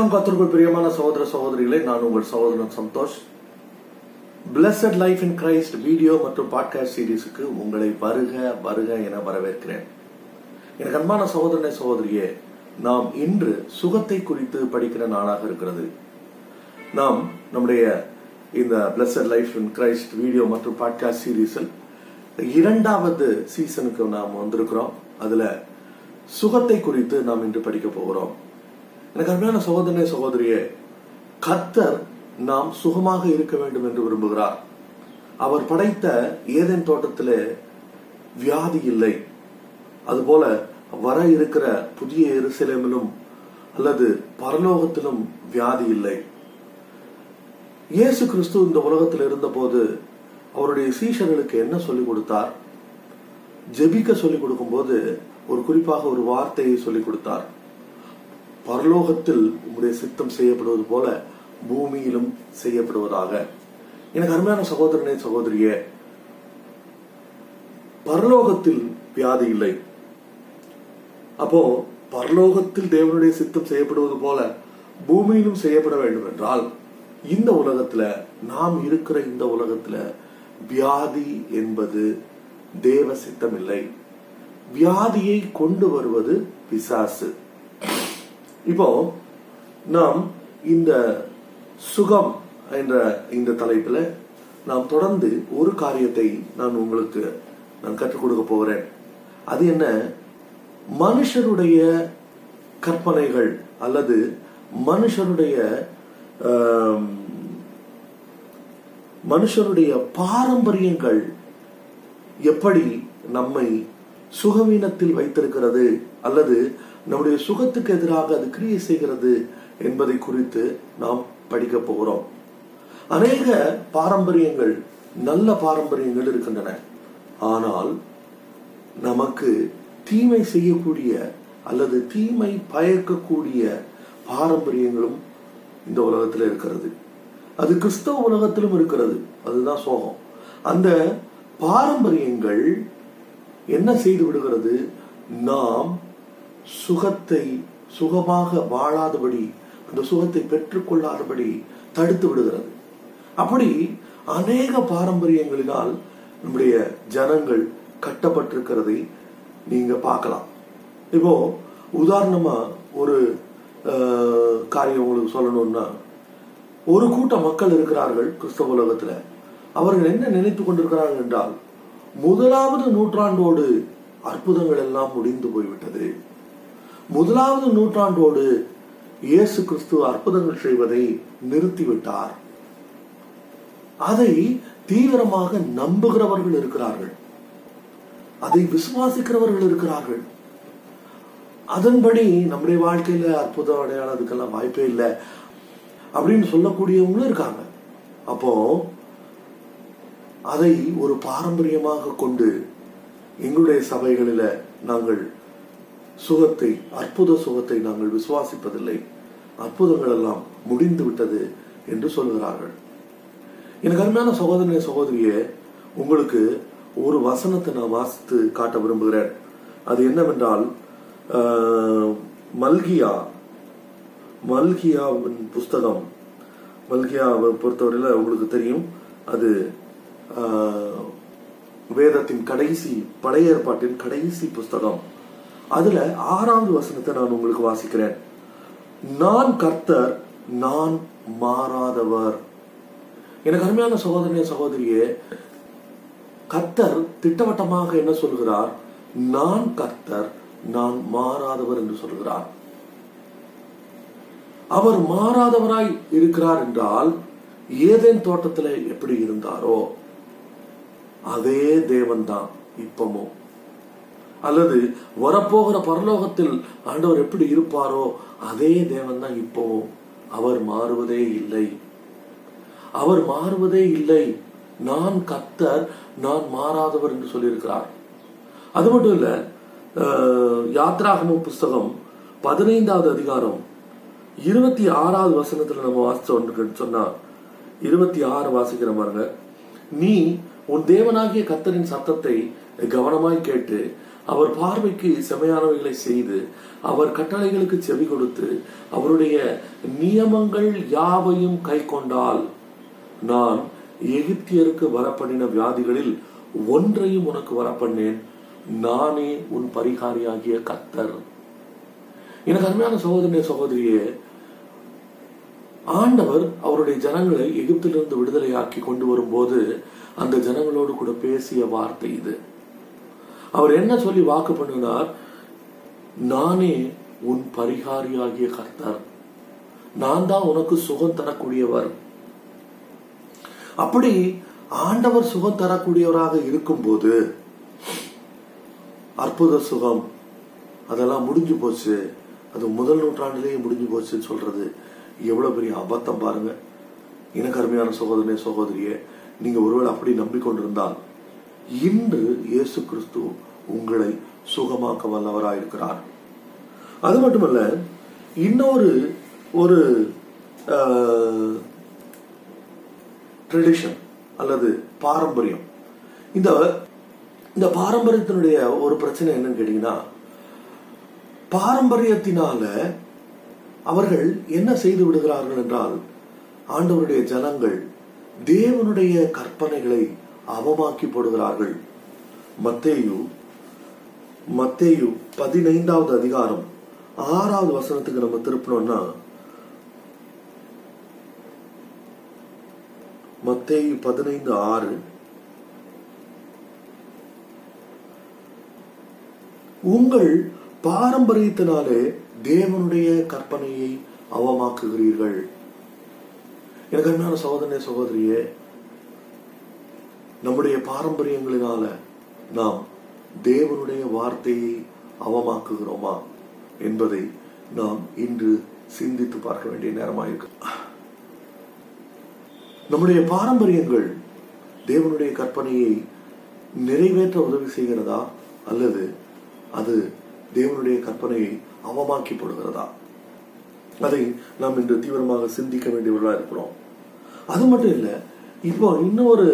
வணக்கம் கத்திற்குள் பிரியமான சகோதர சகோதரிகளே நான் உங்கள் சகோதரன் Santhosh. Blessed life in Christ video மற்றும் பாட்காஸ்ட் சீரீஸுக்கு உங்களை வருக வருக என வரவேற்கிறேன். எனக்கு அன்பான சகோதரனை சகோதரியே நாம் இன்று சுகத்தை குறித்து படிக்கிற நாளாக இருக்கிறது. நாம் நம்முடைய இந்த blessed life in Christ video மற்றும் பாட்காஸ்ட் சீரீஸில் இரண்டாவது சீசனுக்கு நாம் வந்திருக்கிறோம். அதுல சுகத்தை குறித்து நாம் இன்று படிக்க போகிறோம். எனக்கு அருமையான சகோதரனே சகோதரியே கர்த்தர் நாம் சுகமாக இருக்க வேண்டும் என்று விரும்புகிறார். அவர் படைத்த ஏதேன் தோட்டத்திலே வியாதி இல்லை. அதுபோல வர இருக்கிற புதிய எருசலேமிலும் அல்லது பரலோகத்திலும் வியாதி இல்லை. இயேசு கிறிஸ்து இந்த உலகத்தில் இருந்தபோது அவருடைய சீஷர்களுக்கு என்ன சொல்லிக் கொடுத்தார்? ஜெபிக்க சொல்லிக் கொடுக்கும்போது ஒரு குறிப்பாக ஒரு வார்த்தையை சொல்லிக் கொடுத்தார். பரலோகத்தில் உங்களுடைய சித்தம் செய்யப்படுவது போல பூமியிலும் செய்யப்படுவதாக. எனக்கு அருமையான சகோதரனே சகோதரியே பரலோகத்தில் வியாதி இல்லை. அப்போ பரலோகத்தில் தேவனுடைய சித்தம் செய்யப்படுவது போல பூமியிலும் செய்யப்பட வேண்டும் என்றால் இந்த உலகத்துல நாம் இருக்கிற இந்த உலகத்துல வியாதி என்பது தேவ சித்தம் இல்லை. வியாதியை கொண்டு வருவது பிசாசு. இப்போ நாம் இந்த சுகம் என்ற இந்த தலைப்புல நாம் தொடர்ந்து ஒரு காரியத்தை நான் உங்களுக்கு நான் கற்றுக் கொடுக்க போகிறேன். அது என்ன? மனுஷருடைய கற்பனைகள் அல்லது மனுஷருடைய மனுஷருடைய பாரம்பரியங்கள் எப்படி நம்மை சுகவீனத்தில் வைத்திருக்கிறது அல்லது நம்முடைய சுகத்துக்கு எதிராக அது கிரியை செய்கிறது என்பதை குறித்து நாம் படிக்க போகிறோம். அநேக பாரம்பரியங்கள் நல்ல பாரம்பரியங்கள் இருக்கின்றன. ஆனால் நமக்கு தீமை செய்யக்கூடிய அல்லது தீமை பயக்கக்கூடிய பாரம்பரியங்களும் இந்த உலகத்தில் இருக்கிறது. அது கிறிஸ்தவ உலகத்திலும் இருக்கிறது. அதுதான் சோகம். அந்த பாரம்பரியங்கள் என்ன செய்து விடுகிறது? நாம் சுகத்தை சுகமாக வாழாதபடி அந்த சுகத்தை பெற்றுக்கொள்ளாதபடி தடுத்து விடுகிறது. அப்படி அநேக பாரம்பரியங்களினால் நம்முடைய ஜனங்கள் கட்டப்பட்டிருக்கிறதை நீங்க பார்க்கலாம். இப்போ உதாரணமா ஒரு காரியம் உங்களுக்கு சொல்லணும்னா ஒரு கூட்ட மக்கள் இருக்கிறார்கள் கிறிஸ்தவ உலகத்துல. அவர்கள் என்ன நினைத்துக் கொண்டிருக்கிறார்கள் என்றால் முதலாவது நூற்றாண்டோடு அற்புதங்கள் எல்லாம் முடிந்து போய்விட்டது. முதலாவது நூற்றாண்டோடு இயேசு கிறிஸ்து அற்புதங்கள் செய்வதை நிறுத்திவிட்டார். அதை தீவிரமாக நம்புகிறவர்கள் இருக்கிறார்கள். அதை விசுவாசிக்கிறவர்கள் இருக்கிறார்கள். அதன்படி நம்முடைய வாழ்க்கையில அற்புதம் அடையாளத்துக்கெல்லாம் வாய்ப்பே இல்லை அப்படின்னு சொல்லக்கூடியவங்களும் இருக்காங்க. அப்போ அதை ஒரு பாரம்பரியமாக கொண்டு எங்களுடைய சபைகளில நாங்கள் சுகத்தை அற்புத சுகத்தை நாங்கள் விசுவாசிப்பதில்லை. அற்புதங்கள் எல்லாம் முடிந்து விட்டது என்று சொல்கிறார்கள். எனக்கு அருமையான சகோதரிய சகோதரிய உங்களுக்கு ஒரு வசனத்தை நான் வாசித்து காட்ட விரும்புகிறேன். அது என்னவென்றால் மல்கியா மல்கியாவின் புஸ்தகம். மல்கியாவை பொறுத்தவரையில் உங்களுக்கு தெரியும் அது வேதத்தின் கடைசி பழைய ஏற்பாட்டின் கடைசி புஸ்தகம். அதுல ஆறாவது வசனத்தை நான் உங்களுக்கு வாசிக்கிறேன். நான் கர்த்தர் நான் மாறாதவர். எனக்கு அருமையான சகோதரனே சகோதரியே கர்த்தர் திட்டவட்டமாக என்ன சொல்கிறார்? நான் கர்த்தர் நான் மாறாதவர் என்று சொல்கிறார். அவர் மாறாதவராய் இருக்கிறார் என்றால் ஏதேன் தோட்டத்தில் எப்படி இருந்தாரோ அதே தேவன்தான் இப்பமும். அல்லது வரப்போகிற பரலோகத்தில் ஆண்டவர் எப்படி இருப்பாரோ அதே தேவன் தான் இப்பவும் அவர் மாறுவதே இல்லை. அவர் மாறுவதே இல்லை. நான் கத்தர் நான் மாறாதவர் என்று சொல்லியிருக்கிறார். அது மட்டும் இல்ல அஹ், புஸ்தகம் பதினைந்தாவது அதிகாரம் இருபத்தி ஆறாவது வசனத்துல நம்ம வாசிச்சோம் சொன்னா இருபத்தி ஆறு வாசிக்கிற பாருங்க. நீ உன் தேவனாகிய கத்தரின் சத்தத்தை கவனமாய் கேட்டு அவர் பார்வைக்கு செமையானவைகளை செய்து அவர் கட்டளைகளுக்கு செவி கொடுத்து அவருடைய நியமங்கள் யாவையும் கை கொண்டால் நான் எகிப்தியருக்கு வரப்பண்ணின வியாதிகளில் ஒன்றையும் உனக்கு வரப்பண்ணேன். நானே உன் பரிகாரியாகிய கத்தர் எனக்கு அருமையான சகோதரனே சகோதரியே ஆண்டவர் அவருடைய ஜனங்களை எகிப்திலிருந்து விடுதலையாக்கி கொண்டு வரும்போது அந்த ஜனங்களோடு கூட பேசிய வார்த்தை இது. அவர் என்ன சொல்லி வாக்கு பண்ணினார்? நானே உன் பரிகாரியாகிய கர்த்தர். நான் தான் உனக்கு சுகம் தரக்கூடியவர். அப்படி ஆண்டவர் சுகம் தரக்கூடியவராக இருக்கும்போது அற்புத சுகம். அதெல்லாம் முடிஞ்சு போச்சு. அது முதல் நூற்றாண்டிலேயே முடிஞ்சு போச்சுன்னு சொல்றது. எவ்வளவு பெரிய அபத்தம் பாருங்க. இனக்கருமையான சகோதரனே சகோதரியே நீங்க ஒருவேளை அப்படி நம்பிக்கொண்டிருந்தால் இன்று இயேசு கிறிஸ்து உங்களை சுகமாக்க வல்லவராயிருக்கிறார் அது மட்டுமல்ல இன்னொரு ஒரு ட்ரெடிஷன் அல்லது பாரம்பரியம். இந்த இந்த பாரம்பரியத்தினுடைய ஒரு பிரச்சனை என்னன்னு கேட்டீங்கன்னா பாரம்பரியத்தினால அவர்கள் என்ன செய்து விடுகிறார்கள் என்றால் ஆண்டவருடைய ஜனங்கள் தேவனுடைய கற்பனைகளை அவமாக்கி போடுகிறார்கள் மத்தேயு மத்தேயு பதினைந்தாவது அதிகாரம் ஆறாவது வசனத்துக்கு நம்ம திருப்பினோம்னா மத்தேயு பதினைந்து ஆறு. உங்கள் பாரம்பரியத்தினாலே தேவனுடைய கற்பனையை அவமாக்குகிறீர்கள். எனக்கு அருமையான சகோதரனே சகோதரியே நம்முடைய பாரம்பரியங்களினால நாம் தேவனுடைய வார்த்தையை அவமாக்குகிறோமா என்பதை நாம் இன்று சிந்தித்து பார்க்க வேண்டிய நேரமாயிருக்கு. நம்முடைய பாரம்பரியங்கள் தேவனுடைய கற்பனையை நிறைவேற்ற உதவி செய்கிறதா அல்லது அது தேவனுடைய கற்பனையை அவமாக்கிப்படுகிறதா அதை நாம் இன்று தீவிரமாக சிந்திக்க வேண்டியவர்களா இருக்கிறோம். அது மட்டும் இல்லை இப்போ இன்னொரு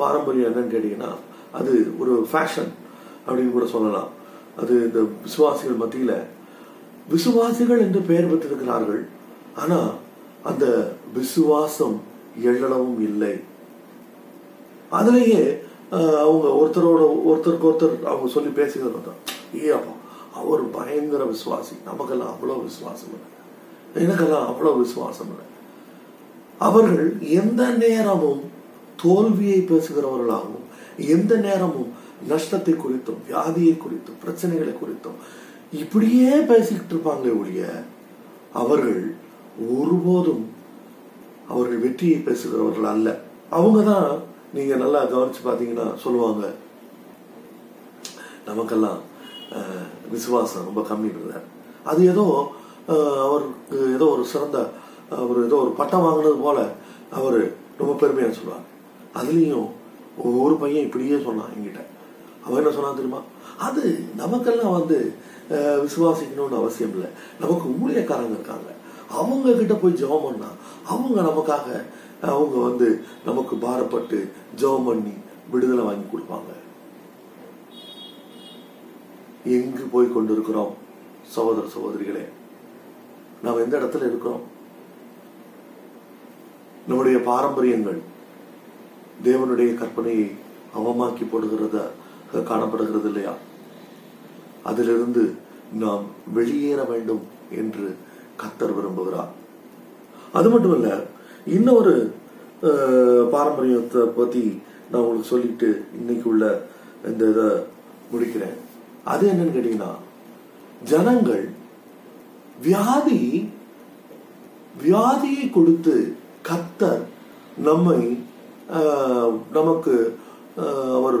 பாரம்பரியம் என்னன்னு கேட்டீங்கன்னா அது ஒரு ஃபேஷன் அப்படின்னு கூட சொல்லலாம். அது இந்த விசுவாசிகள் மத்தியில். விசுவாசிகள் என்று பெயர் பெற்றிருக்கிறார்கள். ஆனா அந்த விசுவாசம் எழளவும் இல்லை. அதுலேயே அவங்க ஒருத்தரோட ஒருத்தருக்கு ஒருத்தர் அவங்க சொல்லி பேசுகிறது ஏ அப்பா அவர் பயங்கர விசுவாசி. நமக்கெல்லாம் அவ்வளோ விசுவாசம் இல்லை. எனக்கெல்லாம் அவ்வளோ விசுவாசம் இல்லை. அவர்கள் எந்த நேரமும் தோல்வியை பேசுகிறவர்களாகவும் எந்த நேரமும் நஷ்டத்தை குறித்தும் வியாதியை குறித்தும் பிரச்சனைகளை குறித்தும் இப்படியே பேசிக்கிட்டு இருப்பாங்களே ஒழிய அவர்கள் ஒருபோதும் அவர்கள் வெற்றியை பேசுகிறவர்கள் அல்ல. அவங்க தான் நீங்க நல்லா கவனிச்சு பாத்தீங்கன்னா சொல்லுவாங்க நமக்கெல்லாம் விசுவாசம் ரொம்ப கம்மி இருந்தார் அது ஏதோ அவருக்கு ஏதோ ஒரு சிறந்த அவர் ஏதோ ஒரு பட்டம் வாங்கினது போல அவர் ரொம்ப பெருமையாக சொல்லுவாங்க அதுலேயும் ஒரு பையன் இப்படியே சொன்னான் என்கிட்ட. அவன் என்ன சொன்னான் தெரியுமா? அது நமக்கெல்லாம் வந்து விசுவாசிக்கணும்னு அவசியம் இல்லை. நமக்கு ஊழியக்காரங்க இருக்காங்க. அவங்க கிட்ட போய் ஜெபம் பண்ணா அவங்க நமக்காக அவங்க வந்து நமக்கு பாரப்பட்டு ஜெபம் பண்ணி விடுதலை வாங்கி கொடுப்பாங்க. எங்கு போய் கொண்டிருக்கிறோம் சகோதர சகோதரிகளே? நாம் எந்த இடத்துல இருக்கிறோம்? நம்முடைய பாரம்பரியங்கள் தேவனுடைய கற்பனையை அவமாக்கி போடுகிறத காணப்படுகிறது இல்லையா? அதிலிருந்து நாம் வெளியேற வேண்டும் என்று கத்தர் விரும்புகிறார். அது மட்டுமல்ல இன்னொரு பாரம்பரியத்தை பத்தி நான் உங்களுக்கு சொல்லிட்டு இன்னைக்கு உள்ள இந்த இதை முடிக்கிறேன். அது என்னன்னு கேட்டீங்கன்னா ஜனங்கள் வியாதி வியாதியை கொடுத்து கத்தர் நம்மை நமக்கு அவர்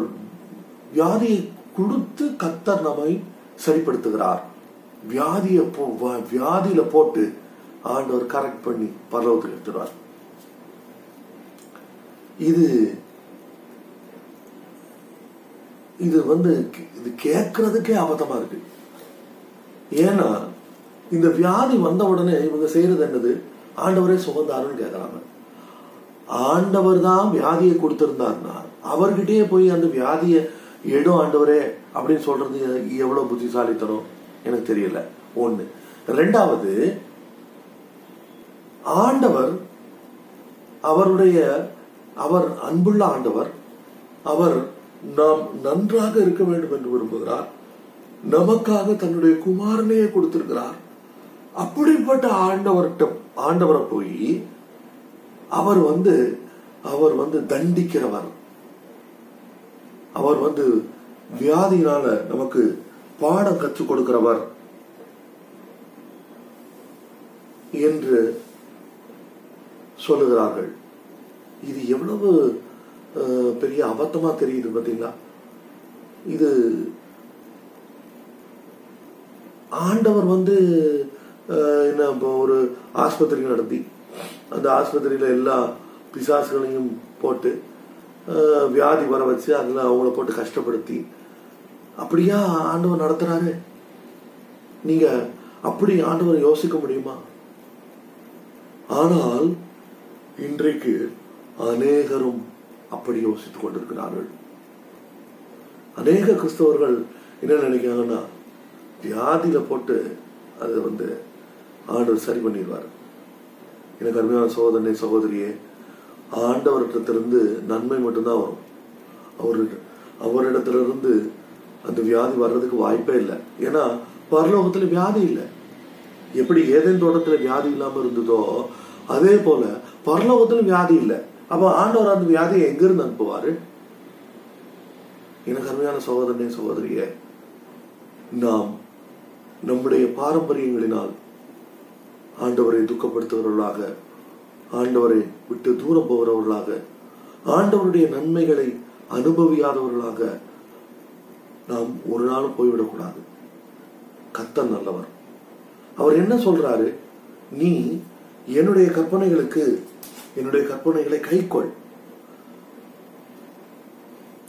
வியாதியை கொடுத்து கத்தர் நம்மை சரிப்படுத்துகிறார். வியாதியை போ வியாதியில போட்டு ஆண்டவர் கரெக்ட் பண்ணி பரலவத்துக்கு எடுத்துடுவார். இது இது வந்து இது கேட்கறதுக்கே அபத்தமா இருக்கு. ஏன்னா இந்த வியாதி வந்த உடனே இவங்க செய்யறது என்னது? ஆண்டவரே சுகந்தாருன்னு கேட்கறாங்க. ஆண்டவர் தான் வியாதியை கொடுத்திருந்தார்னா அவர்கிட்டயே போய் அந்த வியாதியை எடும் ஆண்டவரே அப்படின்னு சொல்றது எவ்வளவு புத்திசாலித்தனம்? எனக்கு தெரியல. ஒண்ணு. ரெண்டாவது ஆண்டவர் அவருடைய அவர் அன்புள்ள ஆண்டவர் அவர் நாம் நன்றாக இருக்க வேண்டும் என்று விரும்புகிறார். நமக்காக தன்னுடைய குமாரனையே கொடுத்திருக்கிறார். அப்படிப்பட்ட ஆண்டவர்கிட்ட ஆண்டவரை போய் அவர் வந்து அவர் வந்து தண்டிக்கிறவர். அவர் வந்து வியாதியினால நமக்கு பாடம் கற்றுக் கொடுக்கிறவர் என்று சொல்லுகிறார்கள். இது எவ்வளவு பெரிய அபத்தமா தெரியுது பாத்தீங்களா? இது ஆண்டவர் வந்து என்ன ஒரு ஆஸ்பத்திரி நடத்தி அந்த ஆஸ்பத்திரியில எல்லா பிசாசுகளையும் போட்டு வியாதி வர வச்சு அதுல அவங்கள போட்டு கஷ்டப்படுத்தி அப்படியா ஆண்டவர் நடத்துறாரு? நீங்க அப்படி ஆண்டவர் யோசிக்க முடியுமா? ஆனால் இன்றைக்கு அநேகரும் அப்படி யோசித்துக் கொண்டிருக்கிறார்கள். அநேக கிறிஸ்தவர்கள் என்ன நினைக்கிறாங்கன்னா வியாதியில போட்டு அதை வந்து ஆண்டவர் சரி பண்ணிடுவார். எனக்கு அருமையான சகோதரனே சகோதரியே ஆண்டவரிடத்திலிருந்து நன்மை மட்டும்தான் வரும். அவர் அவரிடத்திலிருந்து அந்த வியாதி வர்றதுக்கு வாய்ப்பே இல்லை. ஏன்னா பரலோகத்தில் வியாதி இல்லை. எப்படி ஏதேன் தோட்டத்தில் வியாதி இல்லாமல் இருந்ததோ அதே போல பரலோகத்தில் வியாதி இல்லை. அப்போ ஆண்டவர் அந்த வியாதியை எங்கிருந்து அனுப்புவார்? எனக்கு அருமையான சகோதரனே சகோதரியே நாம் நம்முடைய பாரம்பரியங்களினால் ஆண்டவரை துக்கப்படுத்துகிறவர்களாக ஆண்டவரை விட்டு தூரம் போகிறவர்களாக ஆண்டவருடைய நன்மைகளை அனுபவியாதவர்களாக நாம் ஒரு நாளும் போய்விடக்கூடாது. கத்தன் நல்லவர். அவர் என்ன சொல்றாரு? நீ என்னுடைய கற்பனைகளுக்கு என்னுடைய கற்பனைகளை கைக்கொள்.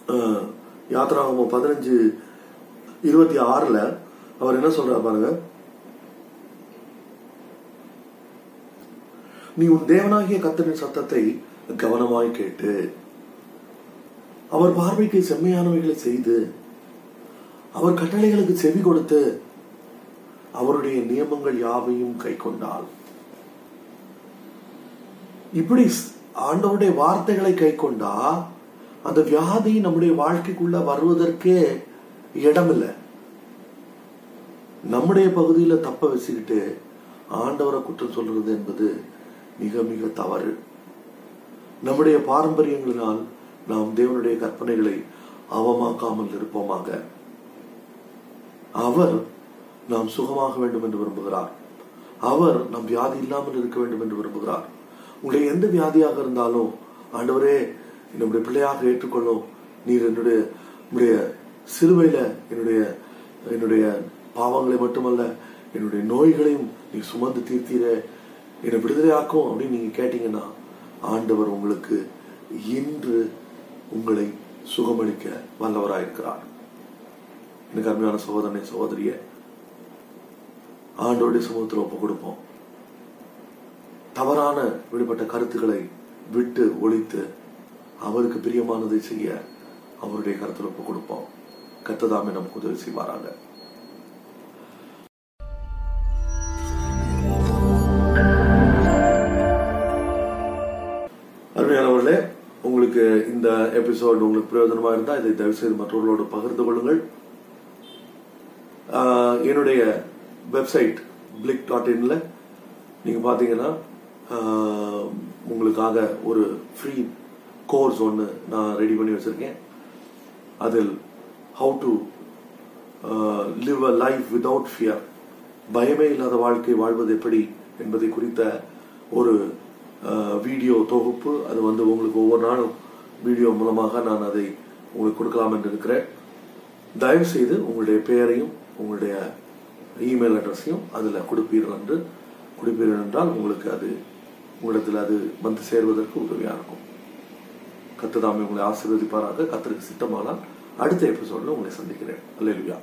ஆஹ், யாத்ராகமம் பதினஞ்சு இருபத்தி ஆறுல அவர் என்ன சொல்றாரு பாருங்க? நீ உன் தேவனாகிய கத்தரின் சத்தத்தை கவனமாய் கேட்டு அவர் பார்வைக்கு செம்மையானவைகளை செய்து அவர் கட்டளைகளுக்கு செவி கொடுத்து அவருடைய நியமங்கள் யாவையும் கை கொண்டால் இப்படி ஆண்டவருடைய வார்த்தைகளை கை கொண்டா அந்த வியாதி நம்முடைய வாழ்க்கைக்குள்ள வருவதற்கே இடமில்லை. நம்முடைய பகுதியில தப்ப வச்சுக்கிட்டு ஆண்டவரை குற்றம் சொல்றது என்பது மிக மிக தவறு. நம்முடைய பாரம்பரியங்களினால் நாம் தேவனுடைய கற்பனைகளை அவமாக்காமல் இருப்போமாக. அவர் நாம் சுகமாக வேண்டும் என்று விரும்புகிறார். அவர் நம் வியாதி இல்லாமல் இருக்க வேண்டும் என்று விரும்புகிறார். உங்களுடைய எந்த வியாதியாக இருந்தாலும் ஆண்டவரே என்னுடைய பிள்ளையாக ஏற்றுக்கொள்ளும் நீர் என்னுடைய உடைய சிலுவையில என்னுடைய என்னுடைய பாவங்களை மட்டுமல்ல என்னுடைய நோய்களையும் நீ சுமந்து தீர்த்தீரே. என்னை விடுதலையாக்கும் அப்படின்னு நீங்க கேட்டீங்கன்னா ஆண்டவர் உங்களுக்கு இன்று உங்களை சுகமளிக்க வல்லவராயிருக்கிறார். எனக்கு அருமையான சகோதரனை சகோதரிய ஆண்டோடைய சமூகத்தில் ஒப்பு கொடுப்போம். தவறான விடுபட்ட கருத்துக்களை விட்டு ஒழித்து அவருக்கு பிரியமானதை செய்ய அவருடைய கருத்தில் ஒப்பு கொடுப்போம். கத்ததாமே நமக்கு உதவி செய்வாராங்க எபிசோடு உங்களுக்கு பிரயோஜனமா இருந்தால் இதை தயவு செய்து மற்றவர்களோடு பகிர்ந்து கொள்ளுங்கள். என்னுடைய வெப்சைட் பிளிக் டாட் இன்ல நீங்க பாத்தீங்கன்னா உங்களுக்காக ஒரு ஃப்ரீ கோர்ஸ் ஒன்று நான் ரெடி பண்ணி வச்சிருக்கேன். அதில் how to live a life without fear பயமே இல்லாத வாழ்க்கை வாழ்வது எப்படி என்பதை குறித்த ஒரு வீடியோ தொகுப்பு. அது வந்து உங்களுக்கு ஒவ்வொரு நாளும் வீடியோ மூலமாக நான் அதை உங்களுக்கு கொடுக்கலாம் என்று இருக்கிறேன் தயவு செய்து உங்களுடைய பெயரையும் உங்களுடைய இமெயில் அட்ரஸையும் அதில் கொடுப்பீர்கள் என்று கொடுப்பீர்கள் என்றால் உங்களுக்கு அது உங்களிடத்தில் அது வந்து சேர்வதற்கு உதவியாக இருக்கும். கத்துதாமே உங்களை ஆசீர்வதிப்பாராக. கத்திற்கு சித்தமானால் அடுத்த எபிசோடில் உங்களை சந்திக்கிறேன். அல்லா